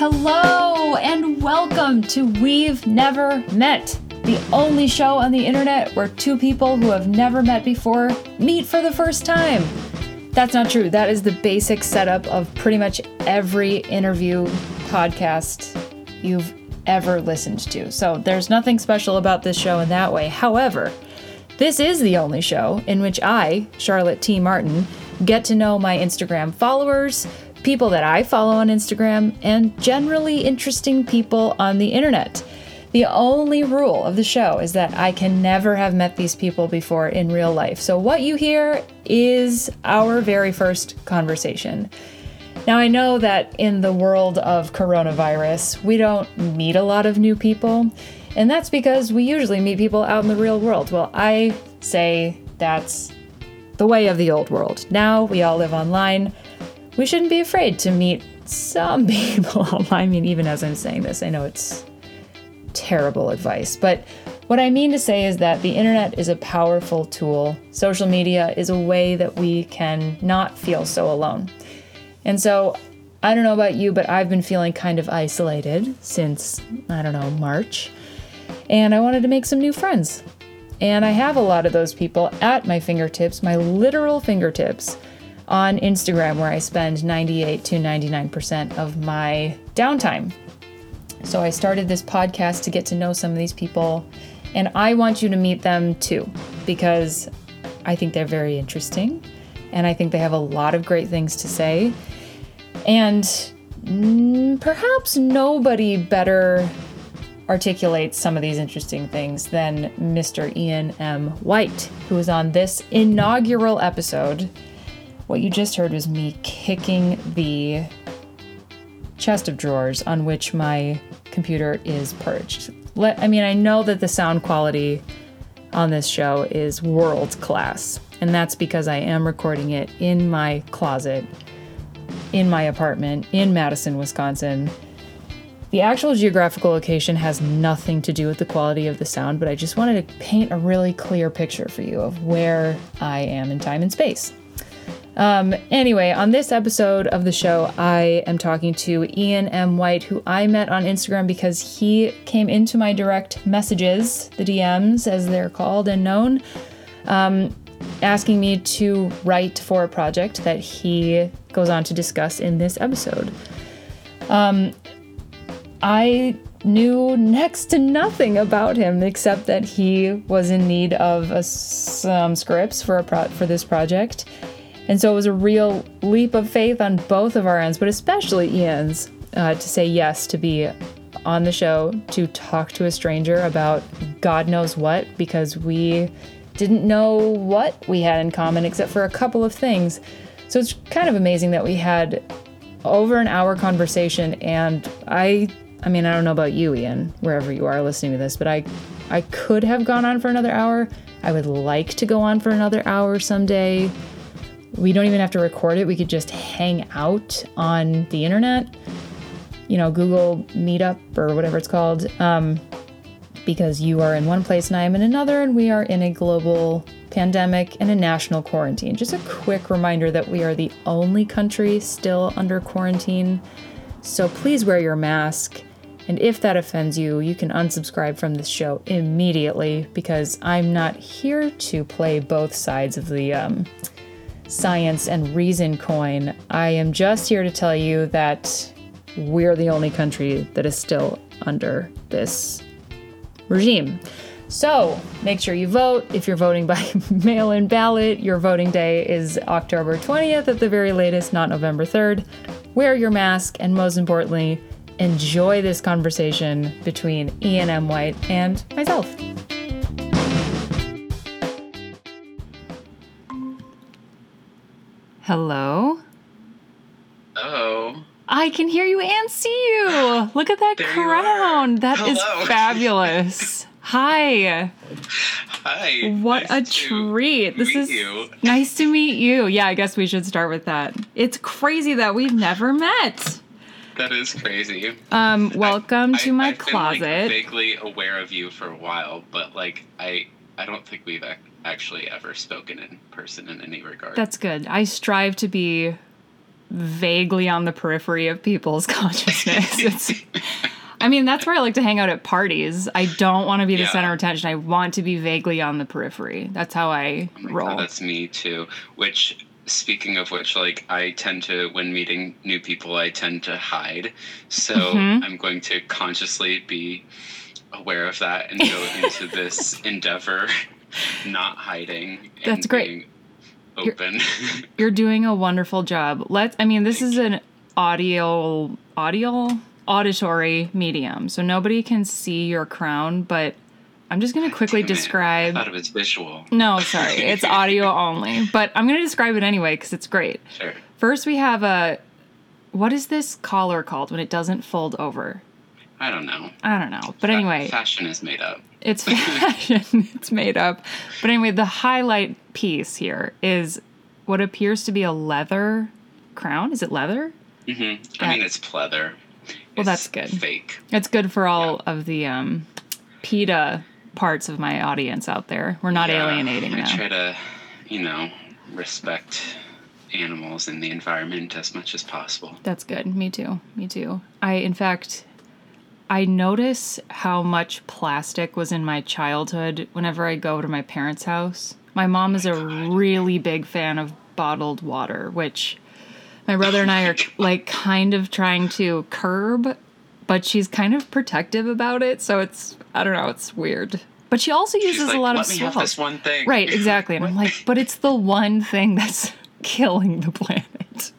Hello and welcome to We've Never Met, the only show on the internet where two people who have never met before meet for the first time. That's not true. That is the basic setup of pretty much every interview podcast you've ever listened to. So there's nothing special about this show in that way. However, this is the only show in which I, Charlotte T. Martin, get to know my Instagram followers, people that I follow on Instagram, and generally interesting people on the internet. The only rule of the show is that I can never have met these people before in real life. So, what you hear is our very first conversation. Now, I know that in the world of coronavirus, we don't meet a lot of new people, and that's because we usually meet people out in the real world. Well, I say that's the way of the old world. Now we all live online. We shouldn't be afraid to meet some people. I mean, even as I'm saying this, I know it's terrible advice. But what I mean to say is that the internet is a powerful tool. Social media is a way that we can not feel so alone. And so I don't know about you, but I've been feeling kind of isolated since, I don't know, March. And I wanted to make some new friends. And I have a lot of those people at my fingertips, my literal fingertips, on Instagram, where I spend 98 to 99% of my downtime. So I started this podcast to get to know some of these people, and I want you to meet them too, because I think they're very interesting, and I think they have a lot of great things to say. And mm, perhaps nobody better articulates some of these interesting things than Mr. Ian M. White, who is on this inaugural episode. What you just heard was me kicking the chest of drawers on which my computer is perched. Let, I mean, I know that the sound quality on this show is world class, and that's because I am recording it in my closet, in my apartment in Madison, Wisconsin. The actual geographical location has nothing to do with the quality of the sound, but I just wanted to paint a really clear picture for you of where I am in time and space. Um, anyway, on this episode of the show, I am talking to Ian M. White, who I met on Instagram because he came into my direct messages, the DMs as they're called and known, um, asking me to write for a project that he goes on to discuss in this episode. Um, I knew next to nothing about him except that he was in need of a, some scripts for a pro- for this project and so it was a real leap of faith on both of our ends, but especially Ian's, uh, to say yes to be on the show to talk to a stranger about God knows what, because we didn't know what we had in common except for a couple of things. So it's kind of amazing that we had over an hour conversation and I I mean, I don't know about you, Ian, wherever you are listening to this, but I I could have gone on for another hour. I would like to go on for another hour someday. We don't even have to record it. We could just hang out on the internet, you know, Google Meetup or whatever it's called, um, because you are in one place and I am in another, and we are in a global pandemic and a national quarantine. Just a quick reminder that we are the only country still under quarantine. So please wear your mask. And if that offends you, you can unsubscribe from this show immediately because I'm not here to play both sides of the um, science and reason coin. I am just here to tell you that we're the only country that is still under this regime. So make sure you vote. If you're voting by mail in ballot, your voting day is October 20th at the very latest, not November 3rd. Wear your mask, and most importantly, enjoy this conversation between Ian M. White and myself. Hello. Oh. I can hear you and see you. Look at that crown. That is Hello. fabulous. Hi. Hi. What Nice a treat. This is you. nice to meet you. Yeah, I guess we should start with that. It's crazy that we've never met. That is crazy. Um, welcome to I- my I've Been, closet. like, vaguely aware of you for a while, but like I, I don't think we've actually ever spoken in person in any regard. That's good. I strive to be vaguely on the periphery of people's consciousness. I mean, that's where I like to hang out at parties. I don't want to be the Yeah. center of attention. I want to be vaguely on the periphery. That's how I Oh roll. God, that's me too. Which, speaking of which, like I tend to, when meeting new people, I tend to hide. So Mhm. I'm going to consciously be aware of that and go into this endeavor, not hiding. And That's great. Open. You're doing a wonderful job. Let's I mean, this is an audio audio auditory medium. So nobody can see your crown, but I'm just going to quickly. I describe thought it was visual. No, sorry. It's audio only, but I'm going to describe it anyway cuz it's great. Sure. First we have a what is this collar called when it doesn't fold over? I don't know. I don't know. But Fa- anyway, fashion is made up. It's fashion. it's made up. But anyway, the highlight piece here is what appears to be a leather crown. Is it leather? Mm-hmm. Yeah. I mean, it's pleather. Well, It's that's good. Fake. It's good for all of the um, PETA parts of my audience out there. We're not Yeah, alienating I them. try to, you know, respect animals and the environment as much as possible. That's good. Me too. Me too. I, in fact, I notice how much plastic was in my childhood whenever I go to my parents' house. My mom is a really big fan of bottled water, which my brother and I are like kind of trying to curb, but she's kind of protective about it. So it's, I don't know, it's weird. But she also uses like, a lot of me have this one thing. Right, exactly. And I'm like, but it's the one thing that's killing the planet.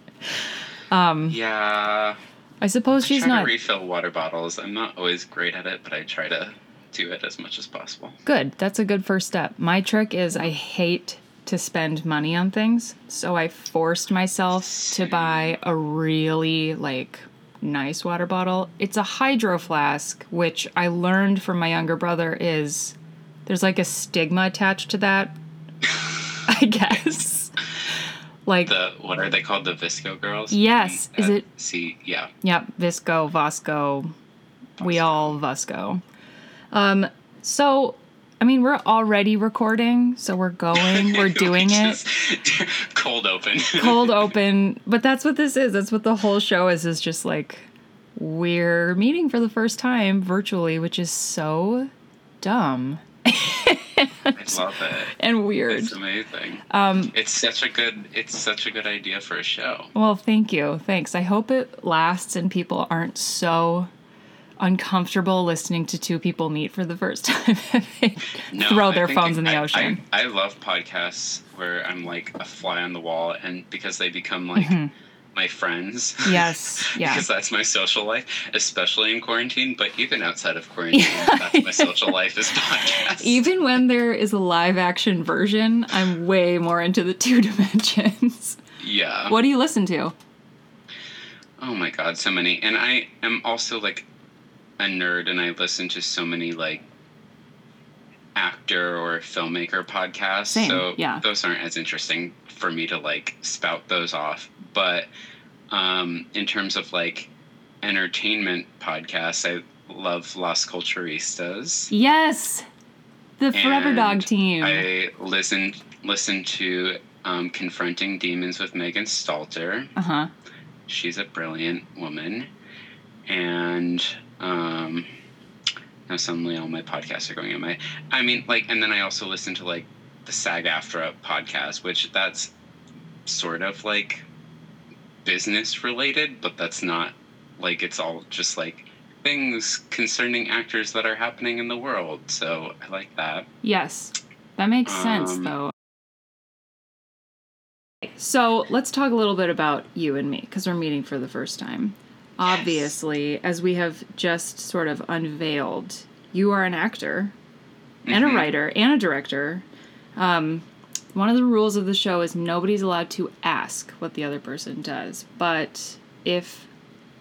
Um, Yeah. I suppose I she's try not to refill water bottles. I'm not always great at it, but I try to do it as much as possible. good. That's a good first step. My trick is I hate to spend money on things, so I forced myself to buy a really like nice water bottle. It's a hydro flask, which I learned from my younger brother is there's like a stigma attached to that. I guess. Like The what are they called? The VSCO girls. Yes. Mm, Is uh, it- See, yeah. Yep, VSCO, Vosco, we all Vosco. Um, so, I mean, we're already recording, so we're going, we're doing We it. cold open. Cold open, but that's what this is. That's what the whole show is, is just like we're meeting for the first time virtually, which is so dumb I love it. and weird. It's amazing. Um, It's such a good. It's such a good idea for a show. Well, thank you. Thanks. I hope it lasts and people aren't so uncomfortable listening to two people meet for the first time and they No, throw their phones in the I- ocean. I, I love podcasts where I'm like a fly on the wall, and because they become like my friends. Yes. Yeah. because that's my social life, especially in quarantine. But even outside of quarantine, that's my social life is podcasts. Even when there is a live action version, I'm way more into the two dimensions. yeah. what do you listen to? Oh my god, so many. And I am also like a nerd and I listen to so many like actor or filmmaker podcasts. Same, so yeah. those aren't as interesting for me to like spout those off. But um in terms of like entertainment podcasts, I love Las Culturistas. Yes. The Forever And Dog team. I listened listened to um, Confronting Demons with Megan Stalter. uh huh. She's a brilliant woman. And um now suddenly all my podcasts are going in my I mean like and then I also listen to like the SAG AFTRA podcast, which that's sort of like business related, but that's not like it's all just like things concerning actors that are happening in the world. So I like that. Yes. That makes sense, Um, though. So let's talk a little bit about you and me because we're meeting for the first time. Obviously, as we have just sort of unveiled, you are an actor and a Mhm. writer and a director. Um, one of the rules of the show is nobody's allowed to ask what the other person does. But if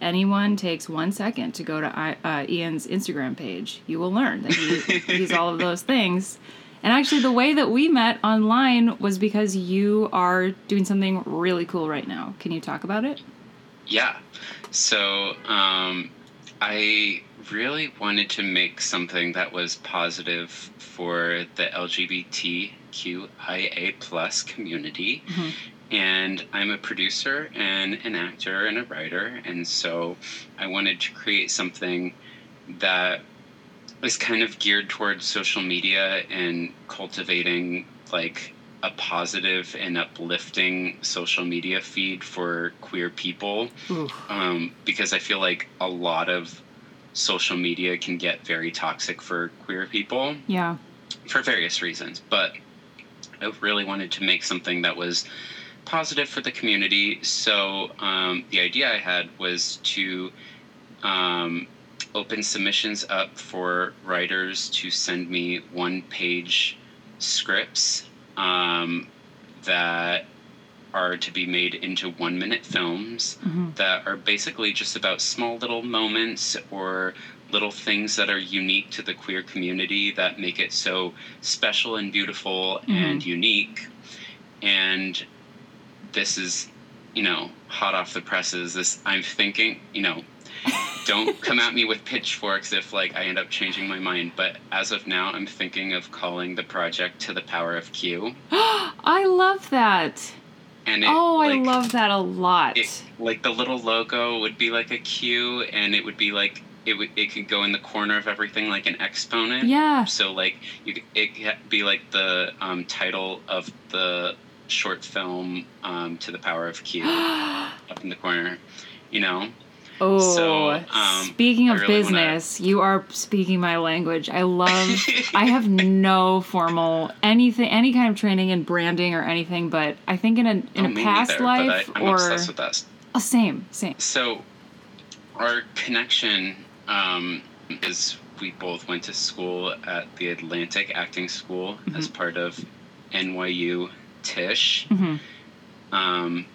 anyone takes one second to go to I- uh, Ian's Instagram page, you will learn that he, he's all of those things. And actually, the way that we met online was because you are doing something really cool right now. Can you talk about it? Yeah. So um, I really wanted to make something that was positive for the LGBTQIA plus community, Mhm. and I'm a producer and an actor and a writer, and so I wanted to create something that was kind of geared towards social media and cultivating like a positive and uplifting social media feed for queer people um, because I feel like a lot of social media can get very toxic for queer people Yeah. for various reasons. But I really wanted to make something that was positive for the community. So um, the idea I had was to um, open submissions up for writers to send me one page scripts um, that are to be made into one minute films Mhm. that are basically just about small little moments or little things that are unique to the queer community that make it so special and beautiful and unique. And this is, you know, hot off the presses. This I'm thinking, you know, don't come at me with pitchforks if like I end up changing my mind. But as of now, I'm thinking of calling the project "To the Power of Q." I love that. And it, oh, I love that a lot. it, like the little logo would be like a Q, and it would be like it would it could go in the corner of everything like an exponent. yeah. So like you, could- it could be like the um, title of the short film um, "To the Power of Q" up in the corner. You know. Oh, So, um, speaking of really wanna- business, you are speaking my language. I love. I have no formal anything, any kind of training in branding or anything, but I think in a in Oh, a past neither, life I, I'm or obsessed with that oh, same, same. So, our connection um, is we both went to school at the Atlantic Acting School as part of NYU Tisch. hmm Um,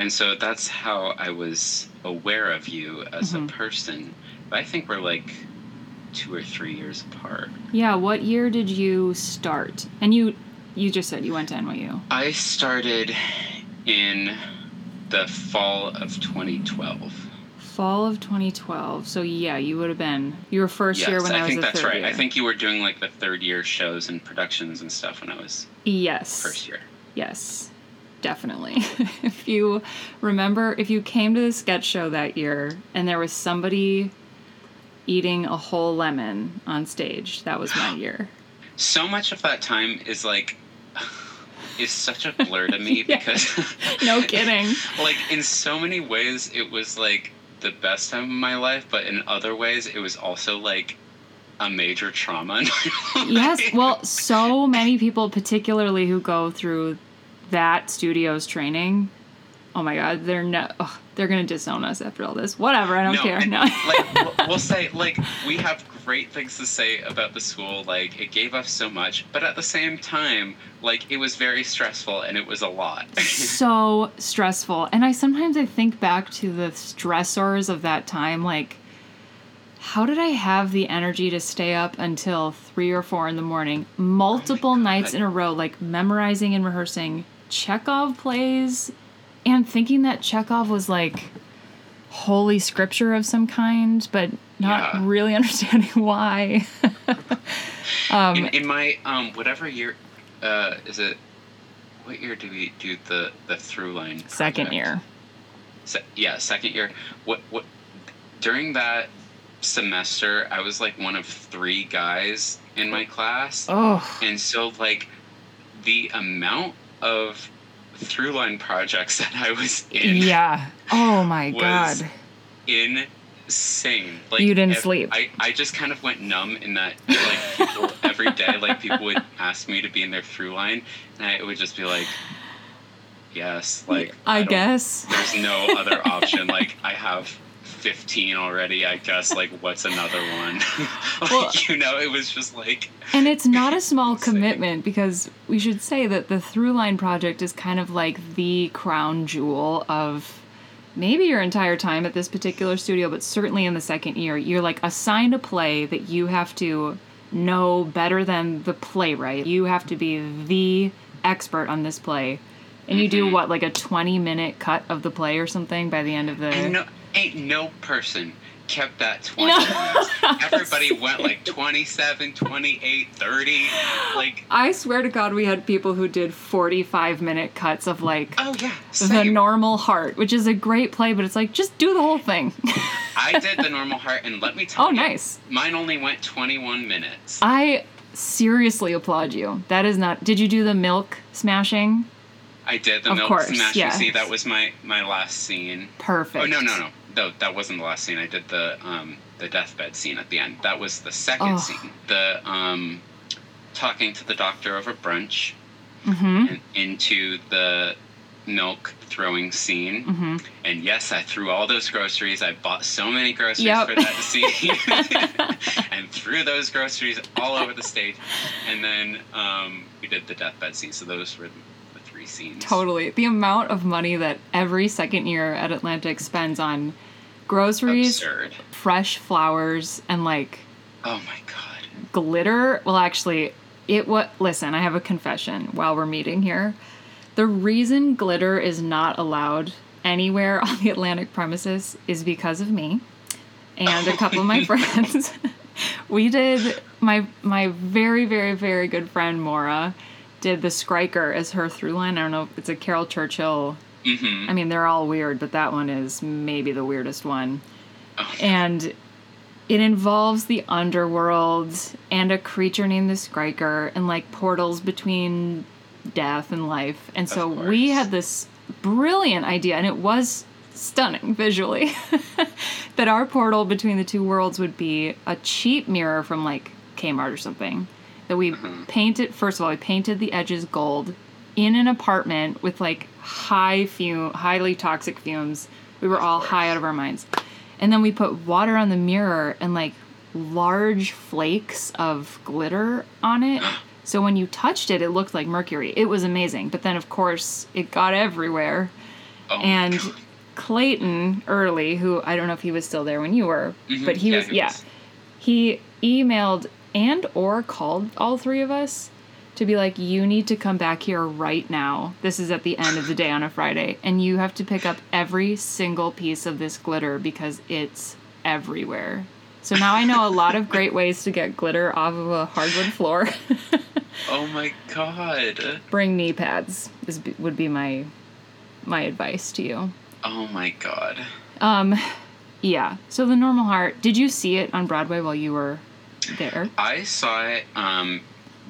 and so that's how I was aware of you as Mhm. a person. But I think we're like two or three years apart. Yeah. What year did you start? And you, you just said you went to NYU. I started in the fall of 2012. Fall of 2012. So yeah, you would have been. your first year when I, was think that's third right. year. I think you were doing like the third year shows and productions and stuff when I was yes. first year. Yes, definitely. if you remember, if you came to the sketch show that year and there was somebody eating a whole lemon on stage, that was my year. So much of that time is like is such a blur to me Yeah. because No kidding. like in so many ways it was like the best time of my life, but in other ways it was also like a major trauma. yes, well, so many people, particularly who go through that studio's training, oh my god, they're no, ugh, they're gonna disown us after all this. Whatever, I don't care. and, No. like we'll, we'll say like we have great things to say about the school. Like it gave us so much, but at the same time, like it was very stressful and it was a lot. so stressful and i sometimes i think back to the stressors of that time like how did i have the energy to stay up until three or four in the morning oh multiple nights in a row like memorizing and rehearsing chekhov plays and thinking that chekhov was like holy scripture of some kind but not Yeah. really understanding why in, in my um whatever year, uh, is it? What year do we do the the through line? second project? year Se- yeah, second year. What what? During that semester, I was like one of three guys in my class. oh And so, like, the amount of through line projects that I was in yeah oh my was god insane. Like, You didn't if- sleep. I, I just kind of went numb in that, like, people, every day, like, people would ask me to be in their through line, and I would just be like, yes, like, I, don't- guess. There's no other option. Like, I have 15 already, I guess, like, what's another one? like, Well- you know, it was just like, And it's not a small commitment because we should say that the Throughline project is kind of like the crown jewel of maybe your entire time at this particular studio, but certainly in the second year. You're like assigned a play that you have to know better than the playwright. You have to be the expert on this play. And you do mm-hmm. what, like a 20 minute cut of the play or something by the end of the. And no, ain't no person kept that 20 No. Everybody went like 27, 28, 30. Like, I swear to God, we had people who did 45 minute cuts of like oh yeah, the normal heart, which is a great play, but it's like, just do the whole thing. I did the normal heart, and let me tell oh, you, oh nice. mine only went 21 minutes. I seriously applaud you. That is not. Did you do the milk smashing? I did the Of milk course, smash. yes. See, that was my my last scene. Perfect. Oh no no no, no, that wasn't the last scene. I did the um the deathbed scene at the end. That was the second Oh. scene. The um talking to the doctor over brunch Mm-hmm. and into the milk throwing scene. Mm-hmm. And yes, I threw all those groceries. I bought so many groceries Yep. for that scene, and threw those groceries all over the stage. And then um, we did the deathbed scene. So those were the, the three scenes. Totally. The amount of money that every second year at Atlantic spends on groceries, Absurd. fresh flowers, and like Oh my god. glitter. Well, actually, it what listen, I have a confession while we're meeting here. The reason glitter is not allowed anywhere on the Atlantic premises is because of me and a couple of my friends. we did my my very very very good friend Mora did the Skriker as her through line. I don't know if it's a Caryl Churchill. Mm-hmm. I mean, they're all weird, but that one is maybe the weirdest one Oh, and it involves the underworld and a creature named the Skriker and like portals between death and life. And so we had this brilliant idea, and it was stunning visually, that our portal between the two worlds would be a cheap mirror from like Kmart or something. That we Mhm. painted, first of all, we painted the edges gold in an apartment with like high fume, highly toxic fumes. We were all high out of our minds. And then we put water on the mirror and like large flakes of glitter on it. So when you touched it, it looked like mercury. It was amazing. But then, of course, it got everywhere. oh And. Clayton Early, who I don't know if he was still there when you were, Mhm. but he Yeah, was, he yeah, was. he emailed and or called all three of us to be like, you need to come back here right now. This is at the end of the day on a Friday, and you have to pick up every single piece of this glitter because it's everywhere. So now I know a lot of great ways to get glitter off of a hardwood floor. Oh my god. Bring knee pads is would be my my advice to you. Oh my god. Um, yeah. So the Normal Heart. Did you see it on Broadway while you were there? I saw it. Um,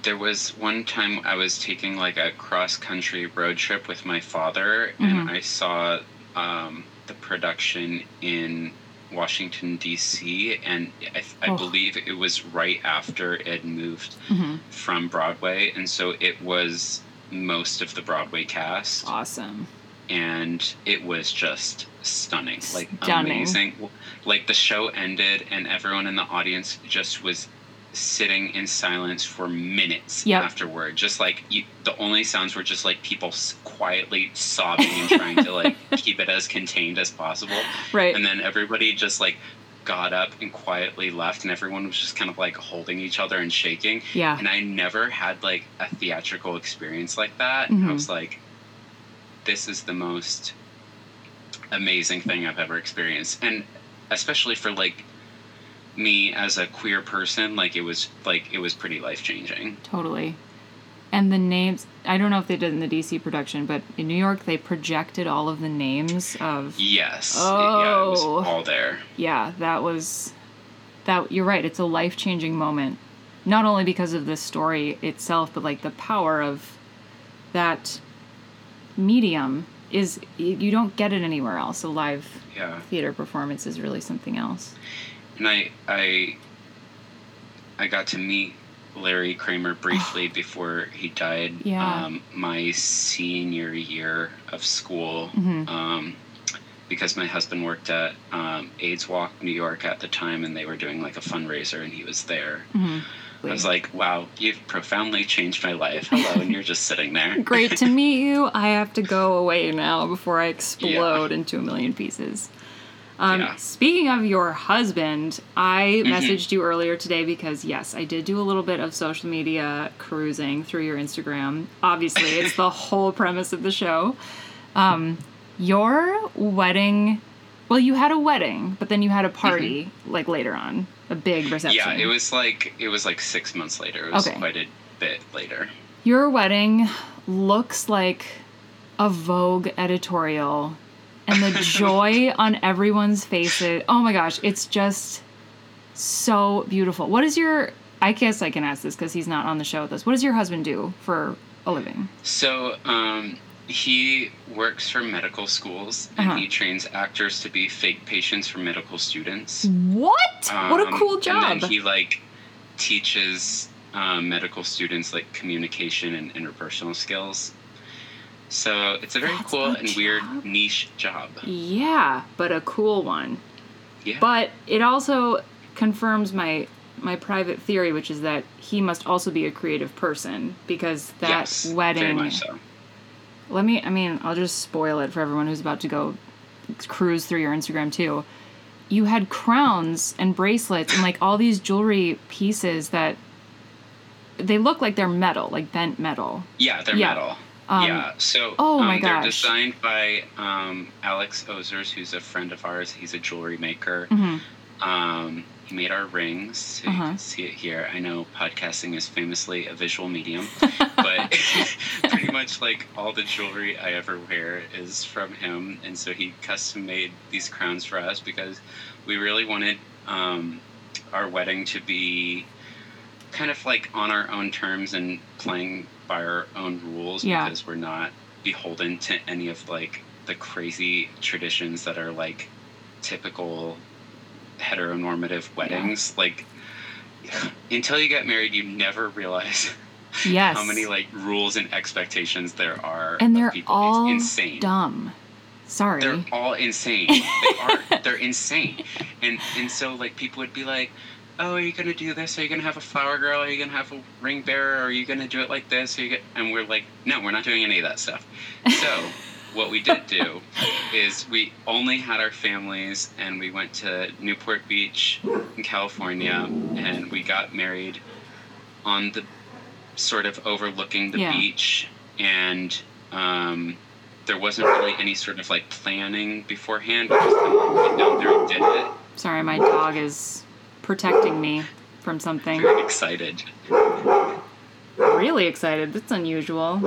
there was one time I was taking like a cross country road trip with my father, Mhm. and I saw um, the production in Washington D.C. and I, I Oh. believe it was right after it moved hmm from Broadway, and so it was most of the Broadway cast, Awesome. and it was just stunning, like Stunning. amazing. Like the show ended, and everyone in the audience just was sitting in silence for minutes Yep. afterward. Just like you, the only sounds were just like people s- quietly sobbing and trying to like keep it as contained as possible. Right. And then everybody just like got up and quietly left, and everyone was just kind of like holding each other and shaking. yeah. And I never had like a theatrical experience like that. Mhm. I was like, this is the most amazing thing I've ever experienced. And especially for like me as a queer person, like it was like it was pretty life changing. Totally. And the names, I don't know if they did in the DC production, but in New York, they projected all of the names of. Yes. it- yeah, it was Oh. all there. Yeah, that was. That You're right. It's a life changing moment. Not only because of the story itself, but like the power of that medium is. You don't get it anywhere else. A live Yeah. theater performance is really something else. And I I I got to meet Larry Kramer briefly before he died. Yeah. Um, my senior year of school. Mhm. Um, because my husband worked at um, AIDS Walk New York at the time, and they were doing like a fundraiser, and he was there. Mhm. I was like, "Wow, you've profoundly changed my life." Hello, and you're just sitting there. Great to meet you. I have to go away now before I explode into a million pieces. Um, Yeah. Speaking of your husband, I Mhm. messaged you earlier today because, yes, I did do a little bit of social media cruising through your Instagram. Obviously, it's the whole premise of the show. Um, your wedding Well, you had a wedding, but then you had a party like later on, a big reception. Yeah, it was like it was like six months later. It was Okay. quite a bit later. Your wedding looks like a Vogue editorial, and the joy on everyone's faces. Oh my gosh, it's just so beautiful. What is your? I guess I can ask this because he's not on the show with us. What does your husband do for a living? So um, he works for medical schools and Uh-huh. he trains actors to be fake patients for medical students. What? what a Um, cool job! And then he like teaches um, medical students like communication and interpersonal skills. So it's a very That's cool a and weird niche job. Yeah, but a cool one. Yeah. But it also confirms my my private theory, which is that he must also be a creative person because that yes, wedding. Very much so. Let me. I mean, I'll just spoil it for everyone who's about to go cruise through your Instagram too. You had crowns and bracelets and like all these jewelry pieces that they look like they're metal, like bent metal. Yeah, they're Yeah. metal. Um, yeah. So oh um, my they're designed by um, Alex Ozers, who's a friend of ours. He's a jewelry maker. Mhm. Made our rings. So you Uh-huh. can see it here. I know podcasting is famously a visual medium, but pretty much like all the jewelry I ever wear is from him. And so he custom made these crowns for us because we really wanted um, our wedding to be kind of like on our own terms and playing by our own rules Yeah. because we're not beholden to any of like the crazy traditions that are like typical heteronormative weddings like until you get married you never realize Yes. how many like rules and expectations there are and they're people. all it's insane. dumb. Sorry. they're all insane. They are they're insane. And and so like people would be like oh are you gonna do this? Are you gonna have a flower girl? Are you gonna have a ring bearer? Are you gonna do it like this? Are you and we're like no we're not doing any of that stuff. So what we did do is we only had our families and we went to newport beach in california and we got married on the sort of overlooking the Yeah. beach and um, there wasn't really any sort of like planning beforehand. We just kind of went down there and did it. Sorry, my dog is protecting me from something. Very excited. Really excited. That's unusual.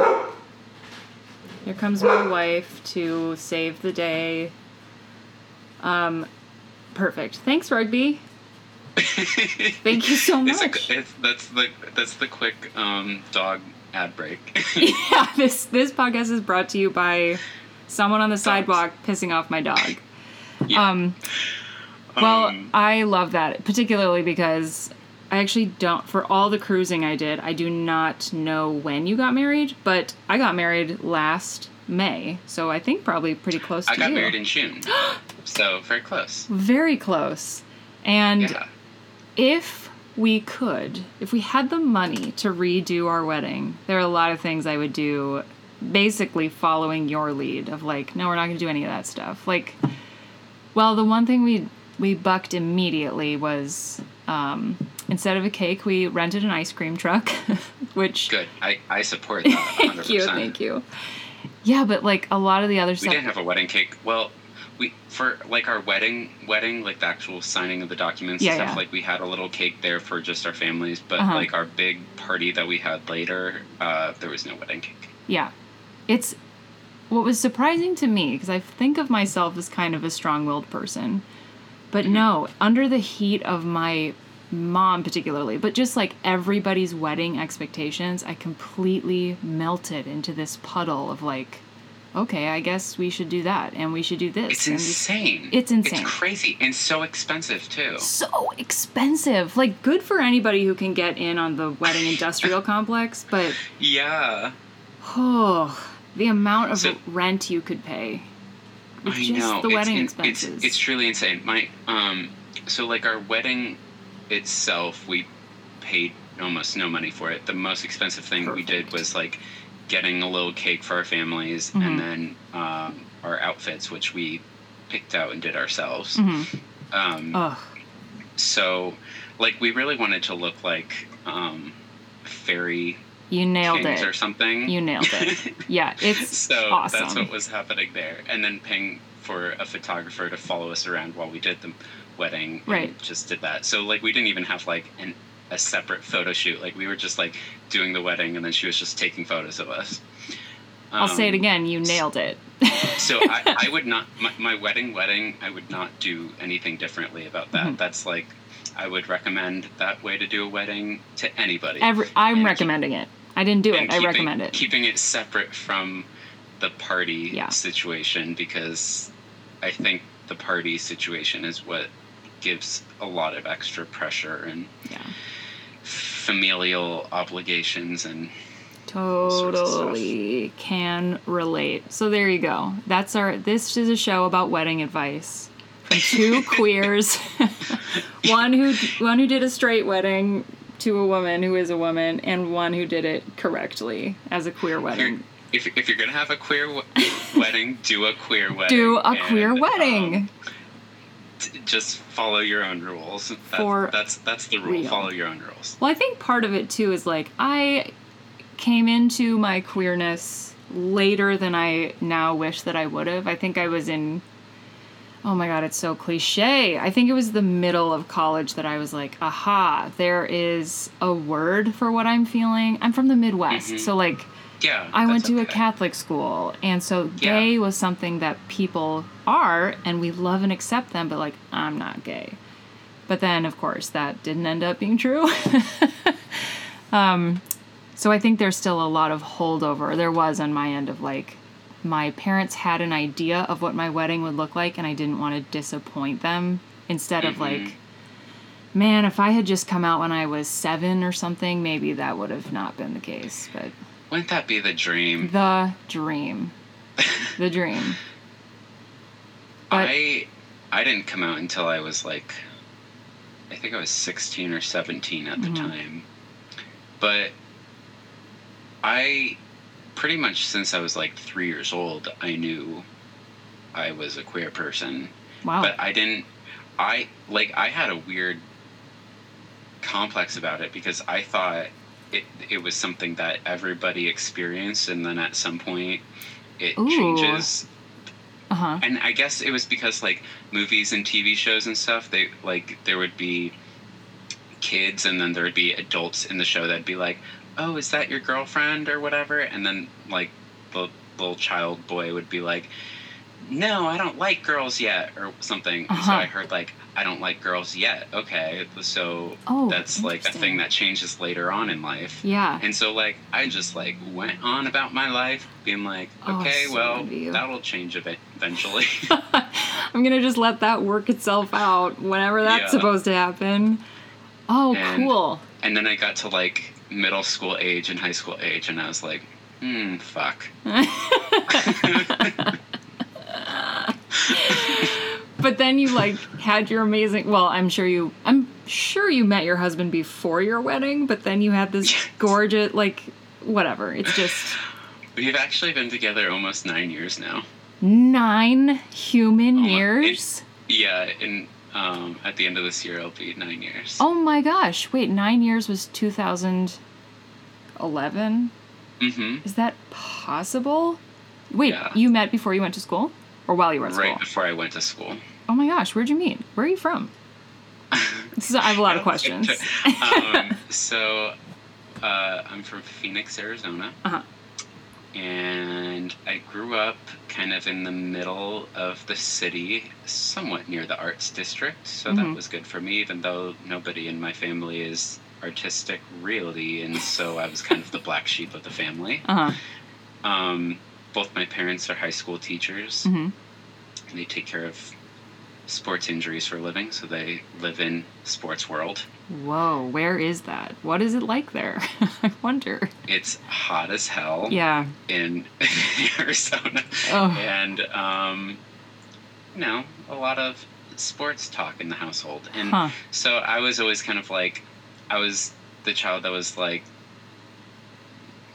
Here comes my wife to save the day. Um, perfect. Thanks, rugby. Thank you so It's much. a, it's, that's the that's the quick um, dog ad break. yeah, this this podcast is brought to you by someone on the sidewalk pissing off my dog. Yeah. Um, well, Um, I love that, particularly because I actually don't. For all the cruising I did, I do not know when you got married, but I got married last May, so I think probably pretty close to I got married in June, so very close. Very close. And Yeah. if we could, if we had the money to redo our wedding, there are a lot of things I would do basically following your lead of like, no, we're not going to do any of that stuff. Like, well, the one thing we we bucked immediately was um, instead of a cake, we rented an ice cream truck, which Good. I, I support that. 100%. thank you, thank you. Yeah, but like a lot of the other We stuff. didn't have a wedding cake. Well, we for like our wedding wedding like the actual signing of the documents Yeah, and stuff yeah. like we had a little cake there for just our families but Uh-huh. like our big party that we had later uh, there was no wedding cake Yeah. It's what was surprising to me because I think of myself as kind of a strong-willed person. But no, under the heat of my mom particularly, but just like everybody's wedding expectations, I completely melted into this puddle of like okay, I guess we should do that and we should do this. it's we- insane It's insane. it's crazy and so expensive too so expensive. Like good for anybody who can get in on the wedding industrial complex, but yeah Oh, the amount of So- rent you could pay. With I just know the it's, wedding in- expenses. It's, it's truly insane. My um, so like our wedding itself, we paid almost no money for it. The most expensive thing we did was like getting a little cake for our families, Mhm. and then um, our outfits, which we picked out and did ourselves. Mhm. Um, so like we really wanted to look like um, fairy You nailed it. or something. You nailed it. Yeah, it's so awesome. that's what was happening there, and then paying for a photographer to follow us around while we did the wedding. and Right. Just did that. So like we didn't even have like an a separate photo shoot. Like we were just like doing the wedding, and then she was just taking photos of us. I'll say it Um, again. You nailed it. so I, I would not my, my wedding wedding I would not do anything differently about that. Mhm. That's like I would recommend that way to do a wedding to anybody. Every, I'm And recommending it. I didn't do it. I recommend it. Keeping it separate from the party Yeah. situation because I think the party situation is what gives a lot of extra pressure and Yeah. familial obligations and sorts of stuff. Totally can relate. So there you go. That's our. This is a show about wedding advice from two queers. one who one who did a straight wedding to a woman who is a woman, and one who did it correctly as a queer wedding. if, if you're gonna have a queer w- wedding, do a queer wedding. Do a and, queer wedding. um, just follow your own rules. That, For that's that's the rule. real. Follow your own rules. Well, I think part of it too is like I came into my queerness later than I now wish that I would have. I think I was in Oh my god, it's so cliche. I think it was the middle of college that I was like, "Aha, there is a word for what I'm feeling." I'm from the Midwest, Mhm. so like Yeah. I went to a. Catholic school, and so Yeah. gay was something that people are, and we love and accept them, but like, I'm not gay. But then, of course, that didn't end up being true. um, so I think there's still a lot of holdover. There was on my end of like, my parents had an idea of what my wedding would look like, and I didn't want to disappoint them. Instead of Mhm. like, man, if I had just come out when I was seven or something, maybe that would have not been the case. But Wouldn't that be the dream? the dream. The dream. But- I I didn't come out until I was like I think I was 16 or 17 at the Mhm. time. But I pretty much since I was like 3 years old, I knew I was a queer person. Wow. But I didn't I like I had a weird complex about it because I thought it it was something that everybody experienced and then at some point it Ooh. changes Uh huh. and I guess it was because like movies and TV shows and stuff, they like there would be kids and then there would be adults in the show that'd be like, "Oh, is that your girlfriend or whatever?" And then like the little child boy would be like, "No, I don't like girls yet," or something. So Uh-huh. I heard like, "I don't like girls yet." Okay, so Oh, that's like a thing that changes later on in life. Yeah. And so, like, I just like went on about my life, being like, Oh, okay, so well, good of you. that'll change ev- eventually. I'm gonna just let that work itself out whenever that's Yeah. supposed to happen. Oh, And- cool. and then I got to like middle school age and high school age, and I was like, hmm, fuck. but then you like had your amazing. Well, I'm sure you. I'm sure you met your husband before your wedding, but then you had this gorgeous, like, whatever. It's just We've actually been together almost nine years now. nine human my- years. Yeah, and um, at the end of this year, it'll be nine years. Oh my gosh! Wait, nine years was 2011. Mm-hmm. Is that possible? Wait, Yeah. you met before you went to school, or while you were at Right school? before I went to school. Oh my gosh, where'd you meet? Where are you from? Is, I have a lot of questions. um, so, uh, I'm from Phoenix, Arizona. Uh-huh. And I grew up kind of in the middle of the city, somewhat near the arts district. So Mhm. that was good for me, even though nobody in my family is artistic, really. And so I was kind of the black sheep of the family. Uh huh. Um, both my parents are high school teachers, hmm and they take care of sports injuries for a living. So they live in sports world. Whoa, where is that? What is it like there? I wonder. It's hot as hell Yeah. in Arizona. Oh. And, um, you know, a lot of sports talk in the household. And Huh. so I was always kind of like, I was the child that was like,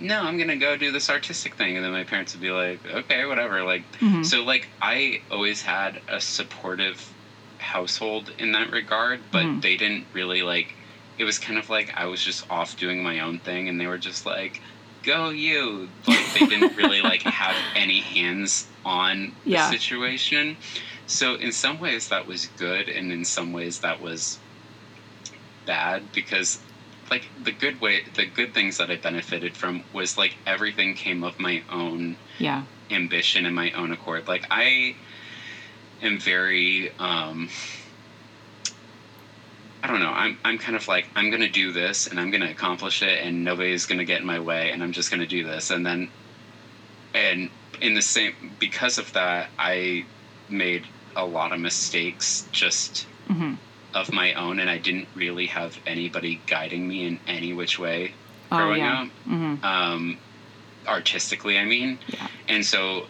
no, I'm going to go do this artistic thing. And then my parents would be like, okay, whatever. Like, Mhm. so like I always had a supportive household in that regard, but Mhm. they didn't really like it was kind of like I was just off doing my own thing, and they were just like, "Go you!" Like they didn't really like have any hands on Yeah. the situation. So in some ways that was good, and in some ways that was bad because like the good way the good things that I benefited from was like everything came of my own Yeah. ambition and my own accord. Like I am very um I don't know. I'm I'm kind of like I'm going to do this and I'm going to accomplish it and nobody's going to get in my way and I'm just going to do this and then and in the same because of that I made a lot of mistakes just hmm of my own and I didn't really have anybody guiding me in any which way Oh growing yeah. up hmm um, artistically. I mean, Yeah. and so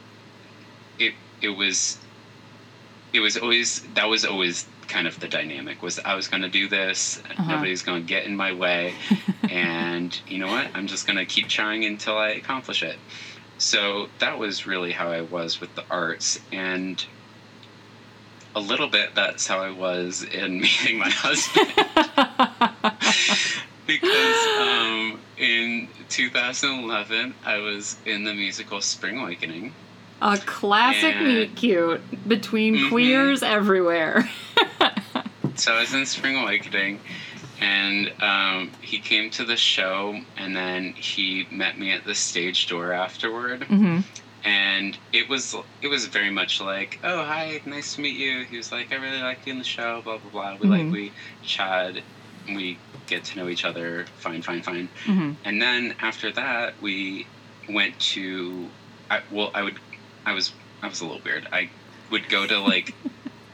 it it was it was always that was always kind of the dynamic was I was going to do this, Uh-huh. nobody's going to get in my way, and you know what? I'm just going to keep trying until I accomplish it. So that was really how I was with the arts and. A little bit. That's how I was in meeting my husband because um, in 2011 I was in the musical Spring Awakening. A classic And- meet cute between Mhm. queers everywhere. So I was in Spring Awakening, and um, he came to the show, and then he met me at the stage door afterward, hmm and it was it was very much like, oh hi, nice to meet you. He was like, I really like you in the show, blah blah blah. We Mhm. like we chat, and we get to know each other. Fine, fine, fine. hmm And then after that, we went to. I, well, I would. I was. I was a little weird. I would go to like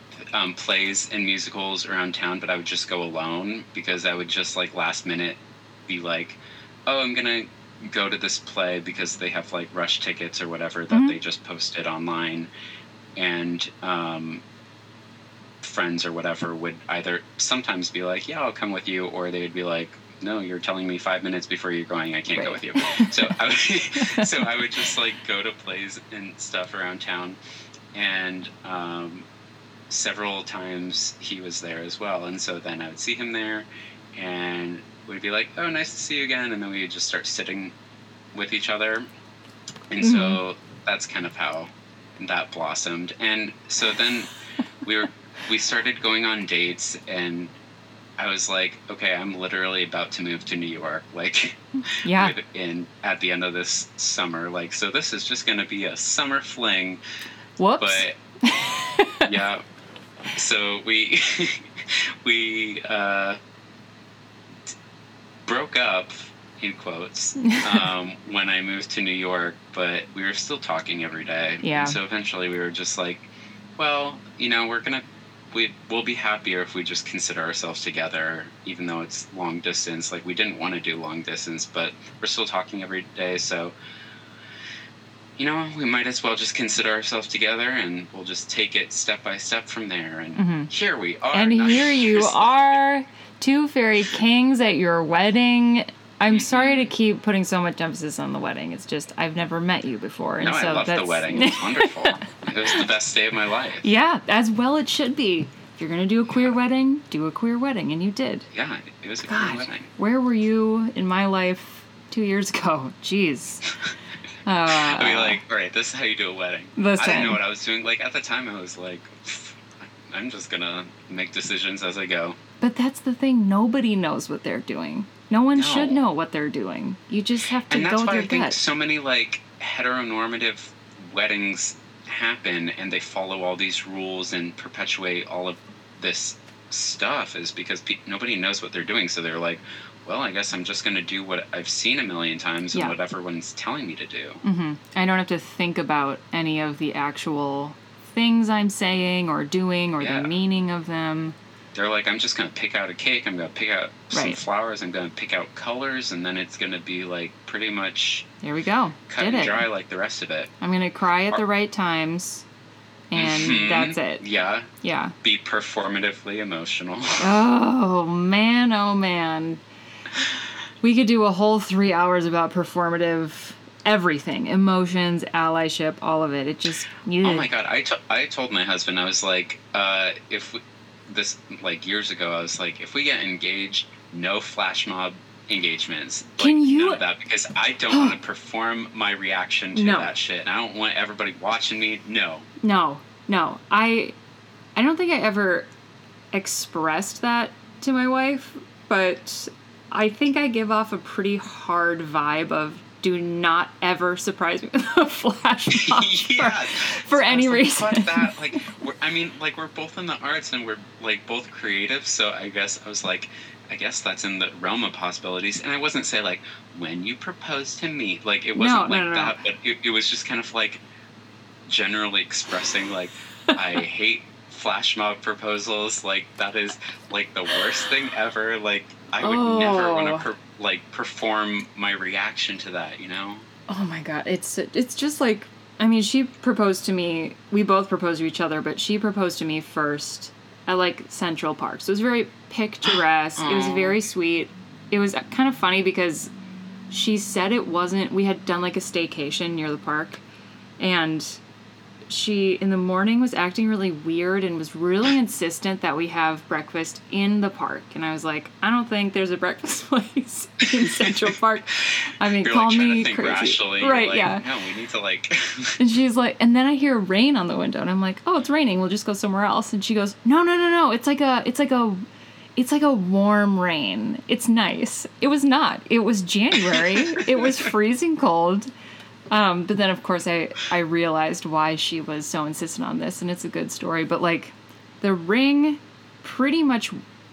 um, plays and musicals around town, but I would just go alone because I would just like last minute be like, "Oh, I'm gonna go to this play because they have like rush tickets or whatever that Mhm. they just posted online," and um, friends or whatever would either sometimes be like, "Yeah, I'll come with you," or they would be like, "No, you're telling me five minutes before you're going. I can't go with you." So I would, so I would just like go to plays and stuff around town, and um, several times he was there as well. And so then I would see him there, and we'd be like, "Oh, nice to see you again," and then we would just start sitting with each other, and so that's kind of how that blossomed. And so then we were we started going on dates and. I was like, okay, I'm literally about to move to New York. Like, Yeah. in at the end of this summer. Like, so this is just going to be a summer fling. Whoops. But yeah, so we we uh, broke up in quotes um, when I moved to New York, but we were still talking every day. Yeah. And so eventually we were just like, well, you know, we're gonna. We, we'll be happier if we just consider ourselves together, even though it's long distance. Like, we didn't want to do long distance, but we're still talking every day, so you know, we might as well just consider ourselves together and we'll just take it step by step from there. And Mhm. here we are. And here you are, two fairy kings at your wedding. I'm sorry to keep putting so much emphasis on the wedding. It's just I've never met you before, and No, so I love that's the wedding. It was wonderful. it was the best day of my life. yeah, as well it should be. If you're gonna do a queer wedding, do a queer wedding, and you did. Yeah, it was a God, wedding. where were you in my life two years ago? Jeez. Uh, I mean, like, all right, this is how you do a wedding. Listen. I didn't know what I was doing. Like, at the time, I was like, I'm just gonna make decisions as I go. But that's the thing. Nobody knows what they're doing. No one No. should know what they're doing. You just have to go with your gut. and that's why I think so many like heteronormative weddings happen and they follow all these rules and perpetuate all of this stuff is because pe- nobody knows what they're doing so they're like well i guess i'm just going to do what i've seen a million times and Yeah. what everyone's telling me to do hmm I don't have to think about any of the actual things I'm saying or doing or Yeah. the meaning of them. They're like i'm just going to pick out a cake i'm going to pick out some Right. flowers i'm going to pick out colors and then it's going to be like pretty much There we go. cut Did and it. dry like the rest of it I'm gonna cry at the right times, and Mhm. that's it. yeah Yeah. be performatively emotional Oh man, oh man. We could do a whole three hours about performative everything, emotions, allyship, all of it. It just you. Oh my god! I to- I told my husband I was like, uh, if we, this like years ago, I was like, if we get engaged, no flash mob engagements. Can like, you- none that because I don't want to perform my reaction to No. that shit. And I don't want everybody watching me. No. No, no. I I don't think I ever expressed that to my wife, but I think I give off a pretty hard vibe of do not ever surprise me with a flash mob yeah. for, for any like, reason. Fuck that. Like, we're, I mean, like we're both in the arts and we're like both creative. So I guess I was like, I guess that's in the realm of possibilities. And I wasn't say like when you propose to me, like it wasn't No, no, like no, that. But it, it was just kind of like generally expressing like I hate flash mob proposals. Like that is like the worst thing ever. Like I would never want Oh. to per- like perform my reaction to that. You know. Oh my god, it's it's just like I mean, she proposed to me. We both proposed to each other, but she proposed to me first at like Central Park. So it was very picturesque. it was very sweet. It was kind of funny because she said it wasn't. We had done like a staycation near the park, and she in the morning was acting really weird and was really insistent that we have breakfast in the park. And I was like, I don't think there's a breakfast place in Central Park. I mean, You're call like me crazy. Right? like, yeah. No, we need to like. And she's like, and then I hear rain on the window, and I'm like, oh, it's raining. We'll just go somewhere else. And she goes, no, no, no, no. It's like a, it's like a, it's like a warm rain. It's nice. It was not. It was January. it was freezing cold. Um, but then of course I I realized why she was so insistent on this, and it's a good story. But like, the ring, pretty much,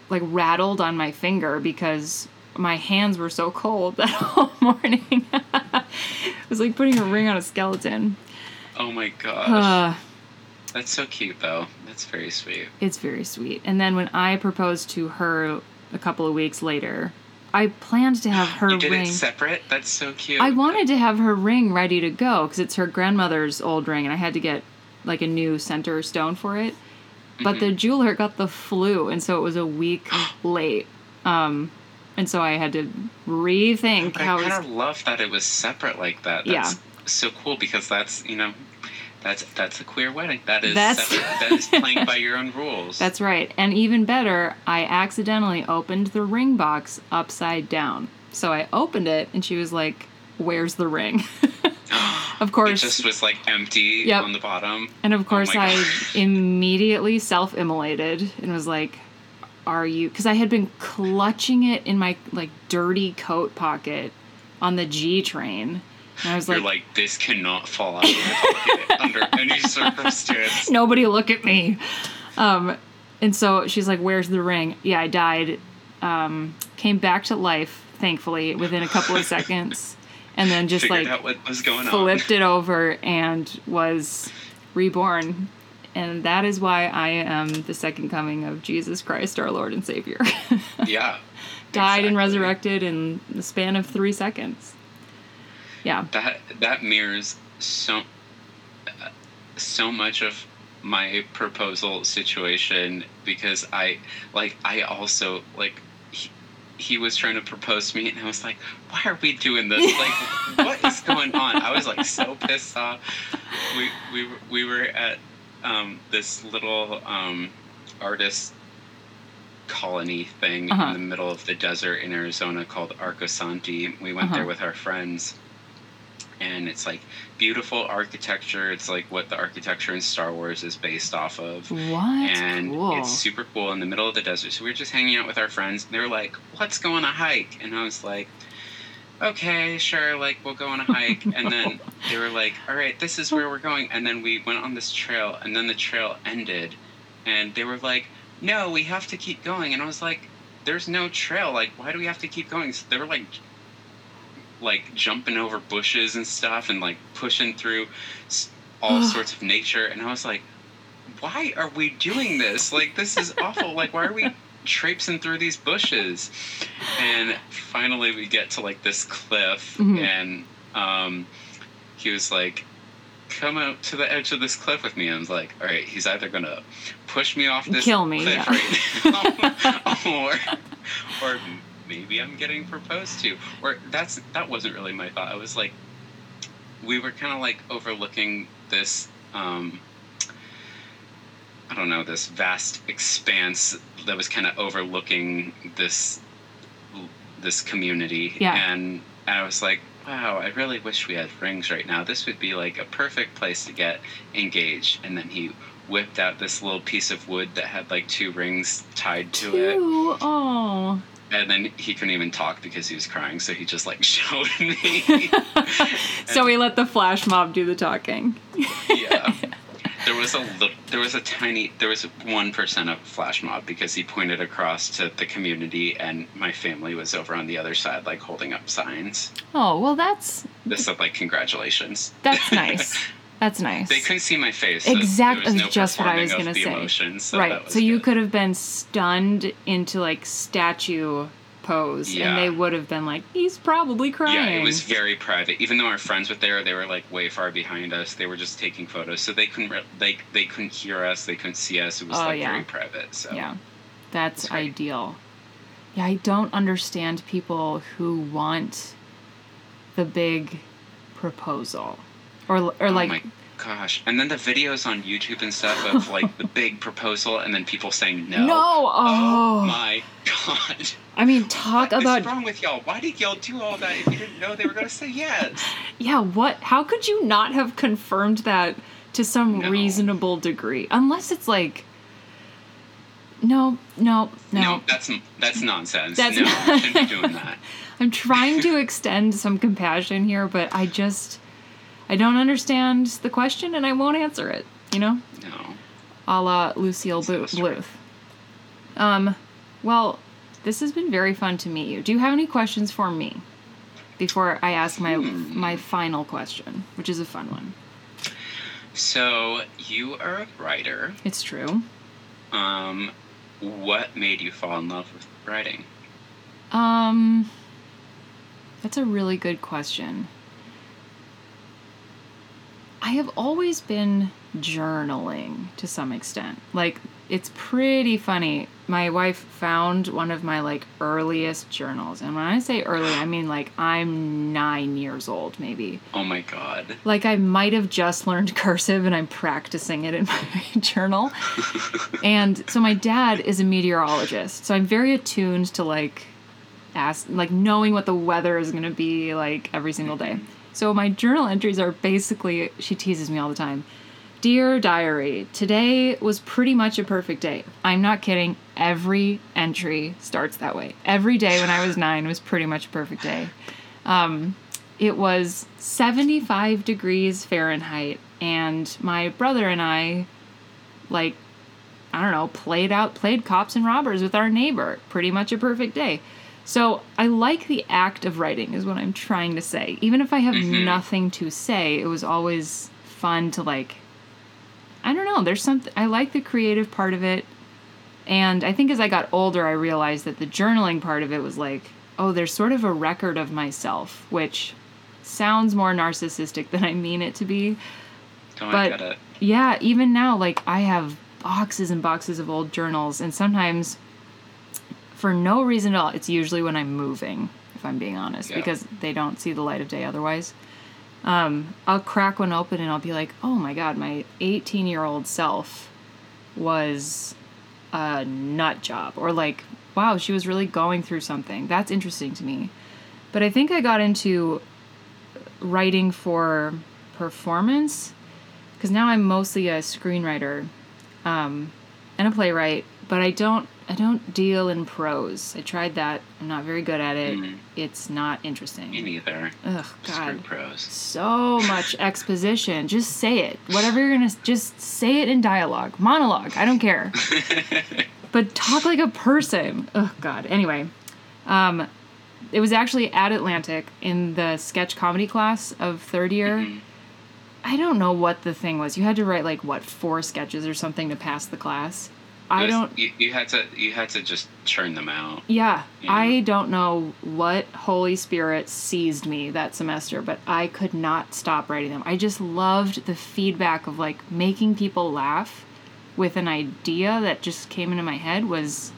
like rattled on my finger because my hands were so cold that whole morning. it was like putting a ring on a skeleton. oh my gosh, Uh, that's so cute though. That's very sweet. it's very sweet. And then when I proposed to her a couple of weeks later, I planned to have her you did ring. it separate. That's so cute. I wanted to have her ring ready to go because it's her grandmother's old ring, and I had to get like a new center stone for it. But Mm-hmm. the jeweler got the flu, and so it was a week late. Um, and so I had to rethink But how I kind was. of love that it was separate like that. Yeah. That's so cool because that's you know, that's that's a queer wedding. That is That's- separate. that is playing by your own rules. That's right. And even better, I accidentally opened the ring box upside down. So I opened it, and she was like, "Where's the ring?" of course, It just was like empty Yep. on the bottom. And of oh course, Oh I immediately self immolated and was like, Are you? Because I had been clutching it in my like dirty coat pocket on the G train. I was You're like, like, this cannot fall out of my pocket under any circumstance. Nobody look at me. Um, and so she's like, Where's the ring? Yeah, I died. Um, came back to life, thankfully, within a couple of seconds. And then just Figured like what was going on. flipped it over and was reborn. And that is why I am the second coming of Jesus Christ, our Lord and Savior. Yeah. Died and resurrected in the span of three seconds. Yeah. that that mirrors so so much of my proposal situation because I like I also like he, he was trying to propose to me and I was like why are we doing this like what is going on I was like so pissed off we we were, we were at um, this little um, artist colony thing Uh-huh. in the middle of the desert in Arizona called Arcosanti. We went Uh-huh. there with our friends and it's like beautiful architecture. It's like what the architecture in Star Wars is based off of. What? And cool. it's super cool in the middle of the desert. So we were just hanging out with our friends. And they were like, let's go on a hike. And I was like, okay, sure, like we'll go on a hike. and then they were like, all right, this is where we're going. And then we went on this trail. And then the trail ended. And they were like, no, we have to keep going. And I was like, there's no trail. Like, why do we have to keep going? So they were like, like jumping over bushes and stuff and like pushing through all sorts of nature. And i was like why are we doing this? Like this is awful. Like why are we traipsing through these bushes? And finally we get to like this cliff Mhm. and um he was like come out to the edge of this cliff with me. And i was like all right he's either gonna push me off this Kill me, cliff yeah. right now or or maybe I'm getting proposed to. Or that's that wasn't really my thought. I was like, we were kind of like overlooking this. Um, I don't know this vast expanse that was kind of overlooking this this community. Yeah. And I was like, wow, I really wish we had rings right now. This would be like a perfect place to get engaged. And then he whipped out this little piece of wood that had like two rings tied to it. Two. Oh. And then he couldn't even talk because he was crying, so he just like showed me. so we let the flash mob do the talking. yeah. There was a little, there was a tiny there was one percent of flash mob because he pointed across to the community and my family was over on the other side like holding up signs. Oh well, that's This said like congratulations. that's nice. That's nice. They couldn't see my face. Exactly, Exact- no just what I was gonna say. Emotions, so right. So you could have been stunned into like statue pose, Yeah. and they would have been like, "He's probably crying." Yeah, it was very private. Even though our friends were there, they were like way far behind us. They were just taking photos, so they couldn't re- they they couldn't hear us. They couldn't see us. It was Oh, like yeah. very private. So Yeah, that's ideal. Yeah, I don't understand people who want the big proposal, or or oh like my gosh! And then the videos on YouTube and stuff of like the big proposal, and then people saying no. no. Oh, oh. my god! I mean, talk What's about wrong with y'all? Why did y'all do all that if you didn't know they were gonna say yes? yeah. What? How could you not have confirmed that to some No. reasonable degree? Unless it's like. No, no, no. that's that's nonsense. That's no, not- shouldn't be doing that. I'm trying to extend some compassion here, but I just I don't understand the question and I won't answer it, you know? No. A la Lucille. Bluth. Um, well, this has been very fun to meet you. Do you have any questions for me before I ask my Hmm. my final question, which is a fun one? So you are a writer. It's true. Um, what made you fall in love with writing? Um, that's a really good question. I have always been journaling to some extent. Like, it's pretty funny. My wife found one of my like earliest journals. And when I say early, I mean like I'm nine years old, maybe. Oh my god. Like, I might have just learned cursive and I'm practicing it in my journal. And so my dad is a meteorologist, so I'm very attuned to like ask like knowing what the weather is going to be like every single day. So my journal entries are basically she teases me all the time. Dear diary, today was pretty much a perfect day. I'm not kidding. Every entry starts that way. Every day when I was 9 was pretty much a perfect day. Um it was 75 degrees Fahrenheit and my brother and I like I don't know, played out, played cops and robbers with our neighbor. Pretty much a perfect day. So I like the act of writing, is what I'm trying to say. Even if I have mm-hmm. nothing to say, it was always fun to like. I don't know. There's something I like the creative part of it, and I think as I got older, I realized that the journaling part of it was like, oh, there's sort of a record of myself, which sounds more narcissistic than I mean it to be Oh, I But- get it. yeah, even now, like I have boxes and boxes of old journals, and sometimes for no reason at all, it's usually when I'm moving, if I'm being honest, Yeah. because they don't see the light of day otherwise. Um, I'll crack one open and I'll be like, oh my god, my 18 year old self was a nut job. Or like, wow, she was really going through something. That's interesting to me. But I think I got into writing for performance because now I'm mostly a screenwriter um, and a playwright, but I don't I don't deal in prose. I tried that. I'm not very good at it. Mhm. It's not interesting. Me neither. Ugh, Screw God. prose. So much exposition. Just say it. Whatever you're gonna just say it in dialogue, monologue. I don't care. but talk like a person. Oh God. Anyway, um, it was actually at Atlantic in the sketch comedy class of third year. Mhm. I don't know what the thing was. You had to write like what four sketches or something to pass the class. I was- don't. You, you had to. You had to just churn them out. Yeah, Yeah. I don't know what Holy Spirit seized me that semester, but I could not stop writing them. I just loved the feedback of like making people laugh with an idea that just came into my head was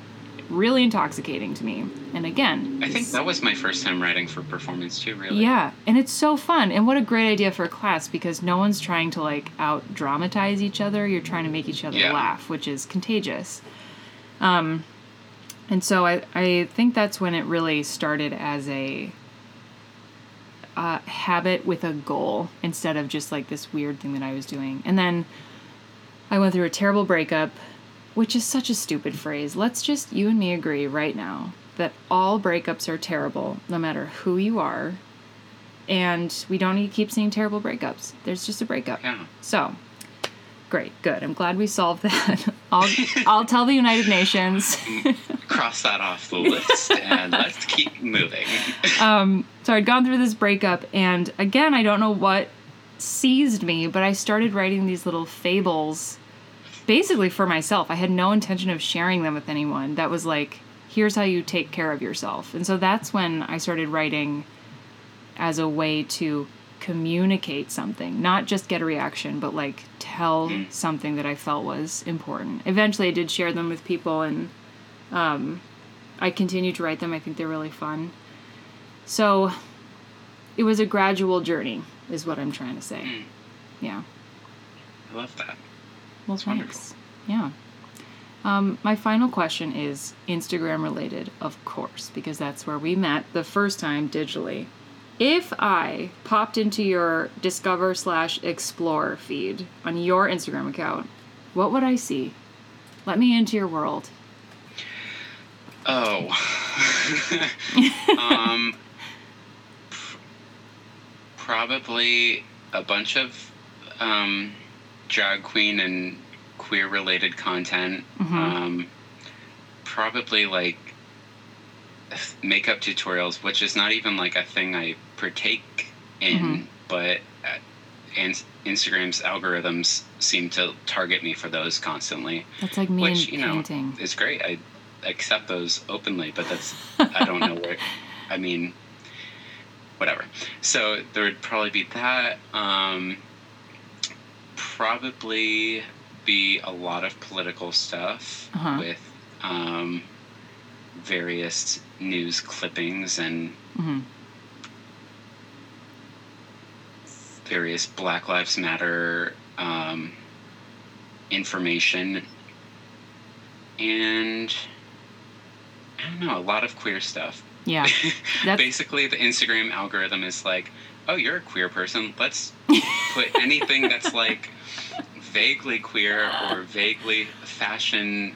really intoxicating to me. And again, I think that was my first time writing for performance too. Really. yeah, and it's so fun. And what a great idea for a class because no one's trying to like out dramatize each other. You're trying to make each other Yeah. laugh, which is contagious. Um And so I, I think that's when it really started as a uh, habit with a goal instead of just like this weird thing that I was doing. And then I went through a terrible breakup, which is such a stupid phrase. Let's just, you and me agree right now that all breakups are terrible, no matter who you are. And we don't need to keep seeing terrible breakups. There's just a breakup. Yeah. So, great, good. I'm glad we solved that. I'll, I'll tell the United Nations. Cross that off the list and let's keep moving. um, so I'd gone through this breakup, and again, I don't know what seized me, but I started writing these little fables basically for myself. I had no intention of sharing them with anyone. That was like, here's how you take care of yourself. And so that's when I started writing as a way to communicate something, not just get a reaction, but like tell something that I felt was important. Eventually, I did share them with people, and um, I continue to write them. I think they're really fun. So it was a gradual journey, is what I'm trying to say. Yeah. I love that. Well, It's thanks. wonderful. Yeah. Um, my final question is Instagram related, of course, because that's where we met the first time digitally. If I popped into your discover slash explore feed on your Instagram account, what would I see? Let me into your world. Oh. um, pr- probably a bunch of um, drag queen and queer related content. Mhm. Um, probably like makeup tutorials, which is not even like a thing I partake in, Mhm. but uh, and Instagram's algorithms seem to target me for those constantly That's like me which and you know painting. is great. I accept those openly, but that's I don't know where. I mean, whatever. So there would probably be that. Um, probably be a lot of political stuff Uh-huh. with um, various news clippings and hmm various Black Lives Matter um, information, and I don't know, a lot of queer stuff. Yeah. Basically, the Instagram algorithm is like, oh, you're a queer person. Let's put anything that's like vaguely queer or vaguely fashion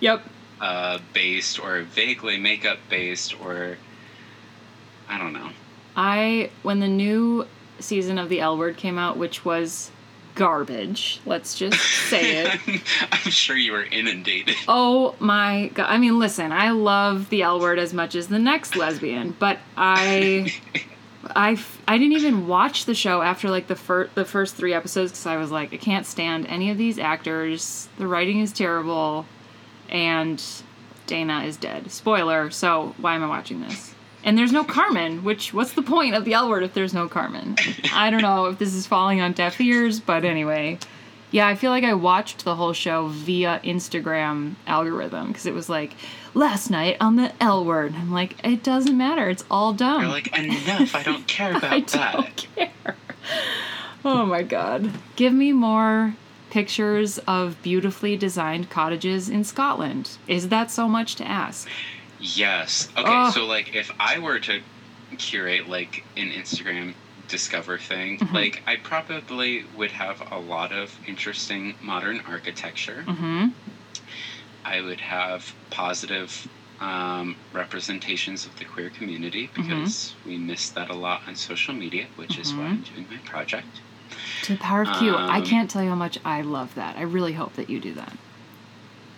yep. uh, based or vaguely makeup based or I don't know. I when the new season of the L Word came out, which was garbage. Let's just say it. I'm sure you were inundated. Oh my god! I mean, listen, I love the L Word as much as the next lesbian, but I, I, I didn't even watch the show after like the first the first three episodes because I was like, I can't stand any of these actors. The writing is terrible, and Dana is dead. Spoiler. So why am I watching this? And there's no Carmen, which what's the point of the L Word if there's no Carmen? I don't know if this is falling on deaf ears, but anyway. Yeah, I feel like I watched the whole show via Instagram algorithm because it was like last night on the L word. I'm like, it doesn't matter. It's all dumb. You're like, enough. I don't care about I that. don't care. Oh my god. Give me more pictures of beautifully designed cottages in Scotland. Is that so much to ask? Yes. Okay, Ugh. so like if I were to curate like an Instagram discover thing, Mhm. like I probably would have a lot of interesting modern architecture. Mm-hmm. I would have positive um, representations of the queer community Mm-hmm. because we miss that a lot on social media, which is why I'm doing my project. To the power of Q. I Um, can't tell you how much I love that. I really hope that you do that.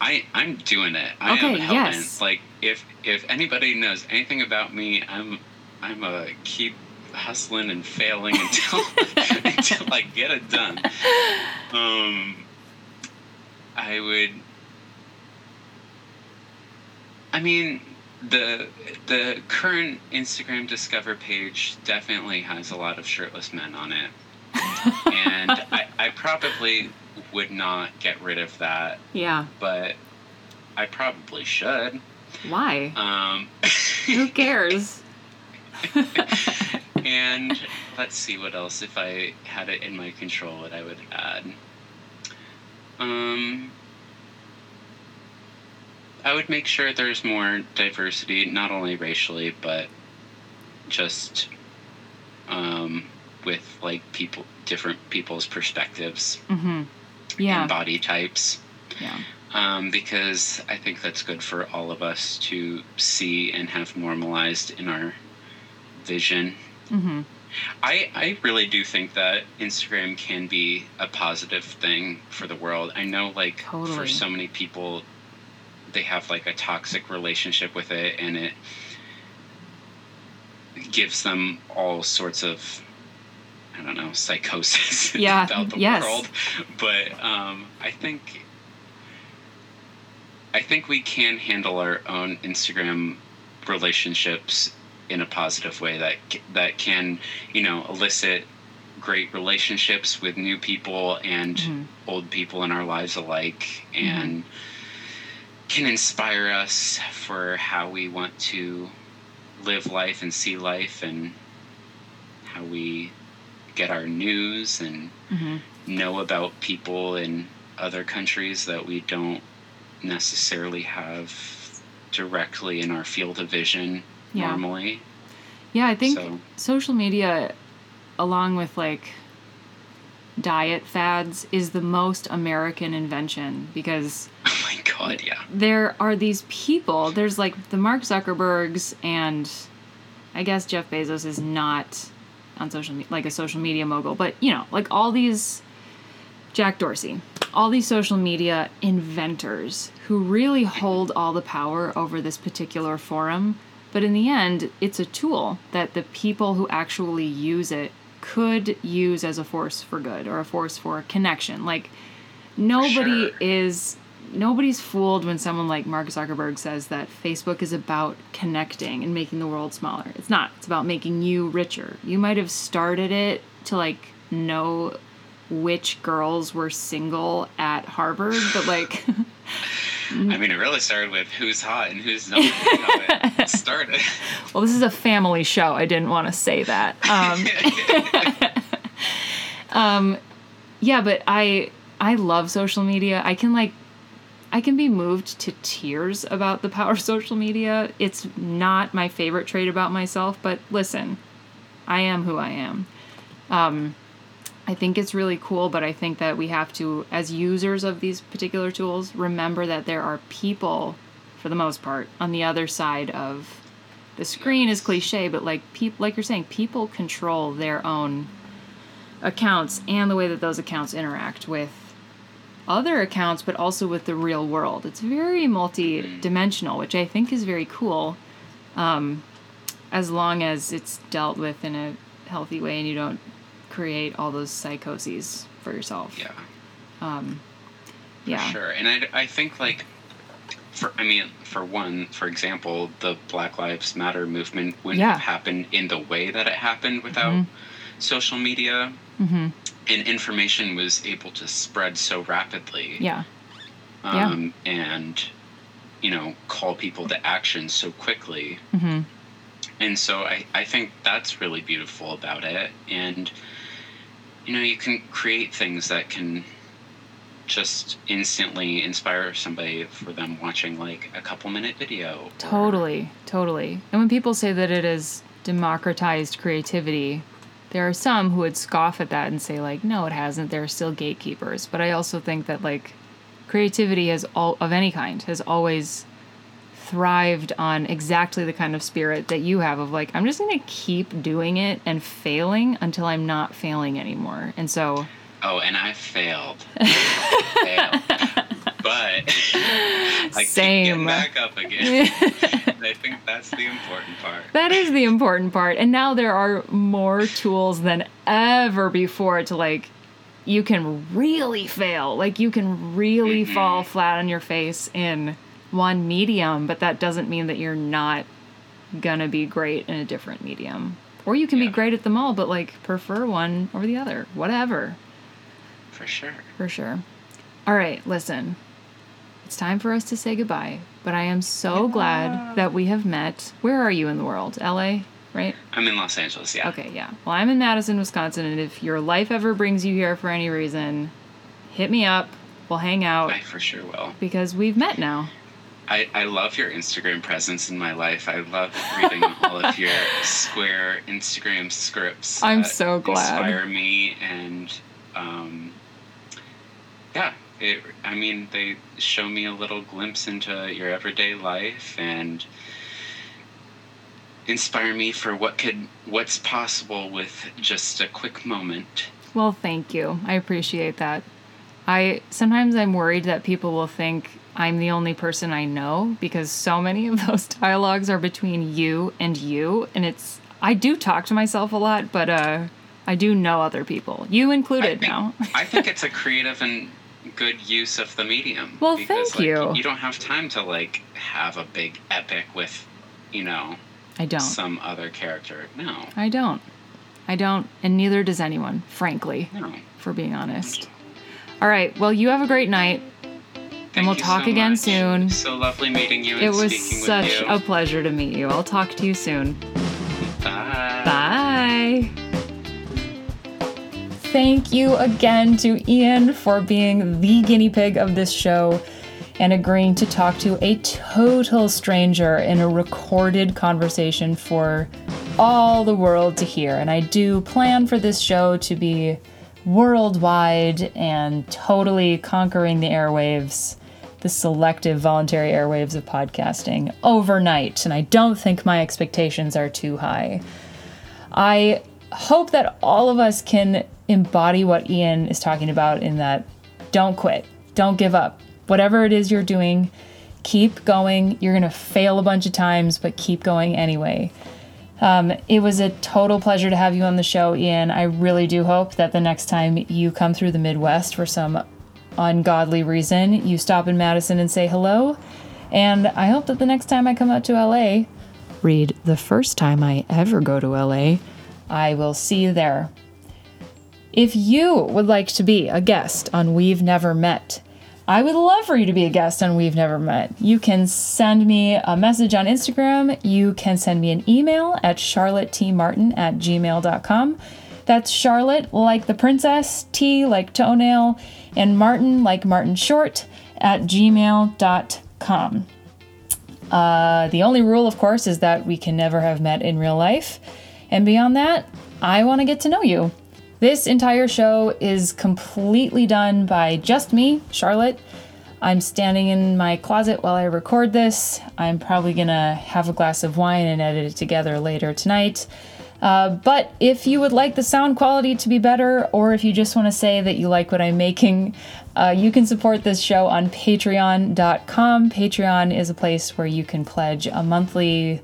I I'm doing it. I Okay, am hell bent. yes. Like if if anybody knows anything about me, I'm I'm a keep hustling and failing until until I get it done. Um, I would. I mean, the the current Instagram Discover page definitely has a lot of shirtless men on it, and I, I probably would not get rid of that Yeah. but I probably should. Why? Um, Who cares? And let's see what else. If I had it in my control, what I would add. Um, I would make sure there's more diversity, not only racially, but just um, with like people, different people's perspectives Mm-hmm. Yeah. and body types. Yeah. Um, because I think that's good for all of us to see and have normalized in our vision. Mm-hmm. I, I really do think that Instagram can be a positive thing for the world. I know, like, for so many people, they have like a toxic relationship with it, and it gives them all sorts of, I don't know, psychosis Yeah, about the yes. world. But um, I think, I think we can handle our own Instagram relationships in a positive way that that can you know elicit great relationships with new people and Mhm. old people in our lives alike and can inspire us for how we want to live life and see life and how we get our news and Mm-hmm. know about people in other countries that we don't necessarily have directly in our field of vision Yeah. normally. Yeah, I think So- social media, along with like diet fads, is the most American invention because Oh my god, yeah. there are these people. There's like the Mark Zuckerbergs, and I guess Jeff Bezos is not on social me- like a social media mogul, but you know, like all these Jack Dorsey, all these social media inventors who really hold all the power over this particular forum. But in the end, it's a tool that the people who actually use it could use as a force for good or a force for connection. Like nobody Sure. is nobody's fooled when someone like Mark Zuckerberg says that Facebook is about connecting and making the world smaller. It's not. It's about making you richer. You might have started it to like know which girls were single at Harvard, but like I mean, it really started with who's hot and who's not. You know, it started. well, this is a family show. I didn't want to say that. Um, yeah, but I I love social media. I can like I can be moved to tears about the power of social media. It's not my favorite trait about myself, but listen, I am who I am. Um, I think it's really cool, but I think that we have to, as users of these particular tools, remember that there are people, for the most part, on the other side of the screen is cliche, but like people, like you're saying, people control their own accounts and the way that those accounts interact with other accounts, but also with the real world. It's very multi-dimensional, which I think is very cool, um, as long as it's dealt with in a healthy way and you don't create all those psychoses for yourself. Yeah. Yeah. Sure, and I, I think like, for I mean, for one, for example, the Black Lives Matter movement wouldn't Yeah. have happened in the way that it happened without Mhm. social media, Mhm. and information was able to spread so rapidly. Yeah. Yeah. Um, and you know, call people to action so quickly. Mm-hmm. And so I, I think that's really beautiful about it. And, you know, you can create things that can just instantly inspire somebody for them watching like a couple minute video. Totally, totally. And when people say that it is democratized creativity, there are some who would scoff at that and say like, no, it hasn't. There are still gatekeepers. But I also think that like creativity has all of any kind has always thrived on exactly the kind of spirit that you have of like I'm just going to keep doing it and failing until I'm not failing anymore. And so Oh, and I failed. failed. But I Same. keep back up again. I think that's the important part. That is the important part. And now there are more tools than ever before to like you can really fail. Like you can really Mhm. fall flat on your face in one medium, but that doesn't mean that you're not gonna be great in a different medium. Or you can be great at them all, but like prefer one over the other. Whatever. For sure. For sure. All right, listen. It's time for us to say goodbye, but I am so glad that we have met. Where are you in the world? LA, right? I'm in Los Angeles, yeah. Okay, yeah. Well, I'm in Madison, Wisconsin, and if your life ever brings you here for any reason, hit me up. We'll hang out I for sure will. because we've met now. I, I love your Instagram presence in my life. I love reading all of your square Instagram scripts. I'm so glad. Inspire me and um, yeah, it, I mean they show me a little glimpse into your everyday life and inspire me for what could what's possible with just a quick moment. Well, thank you. I appreciate that. I sometimes I'm worried that people will think I'm the only person I know because so many of those dialogues are between you and you and it's I do talk to myself a lot, but uh I do know other people. You included I think, now. I think it's a creative and good use of the medium. Well, because, thank like, you. You don't have time to like have a big epic with, you know, I don't. some other character. No, I don't. I don't and neither does anyone, frankly, no. for being honest. All right. Well, you have a great night. Thank we'll you talk so again much. soon. So lovely meeting you. And It was such a pleasure to meet you. I'll talk to you soon. Bye. Bye. Thank you again to Ian for being the guinea pig of this show and agreeing to talk to a total stranger in a recorded conversation for all the world to hear. And I do plan for this show to be worldwide and totally conquering the airwaves, the selective voluntary airwaves of podcasting overnight. And I don't think my expectations are too high. I hope that all of us can embody what Ian is talking about in that don't quit, don't give up. Whatever it is you're doing, keep going. You're going to fail a bunch of times, but keep going anyway. Um, it was a total pleasure to have you on the show, Ian. I really do hope that the next time you come through the Midwest for some ungodly reason, you stop in Madison and say hello. And I hope that the next time I come out to LA, read the first time I ever go to LA, I will see you there. If you would like to be a guest on We've Never Met, I would love for you to be a guest on We've Never Met. You can send me a message on Instagram. You can send me an email at charlottetmartin at gmail.com. That's Charlotte like the princess, T like toenail, and Martin like Martin Short at gmail.com. Uh, the only rule, of course, is that we can never have met in real life. And beyond that, I want to get to know you. This entire show is completely done by just me, Charlotte. I'm standing in my closet while I record this. I'm probably gonna have a glass of wine and edit it together later tonight. Uh, but if you would like the sound quality to be better, or if you just want to say that you like what I'm making, uh, you can support this show on patreon.com. Patreon is a place where you can pledge a monthly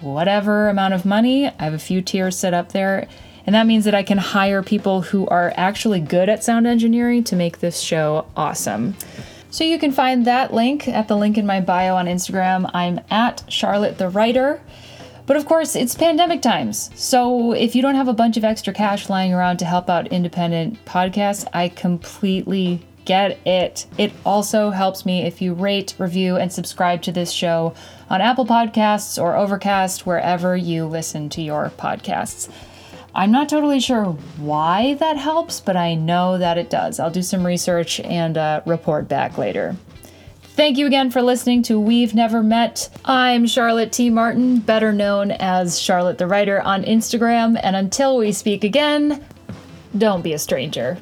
whatever amount of money. I have a few tiers set up there. And that means that I can hire people who are actually good at sound engineering to make this show awesome. So you can find that link at the link in my bio on Instagram. I'm at Charlotte the Writer. But of course, it's pandemic times. So if you don't have a bunch of extra cash lying around to help out independent podcasts, I completely get it. It also helps me if you rate, review, and subscribe to this show on Apple Podcasts or Overcast, wherever you listen to your podcasts. I'm not totally sure why that helps, but I know that it does. I'll do some research and uh, report back later. Thank you again for listening to We've Never Met. I'm Charlotte T. Martin, better known as Charlotte the Writer on Instagram, and until we speak again, don't be a stranger.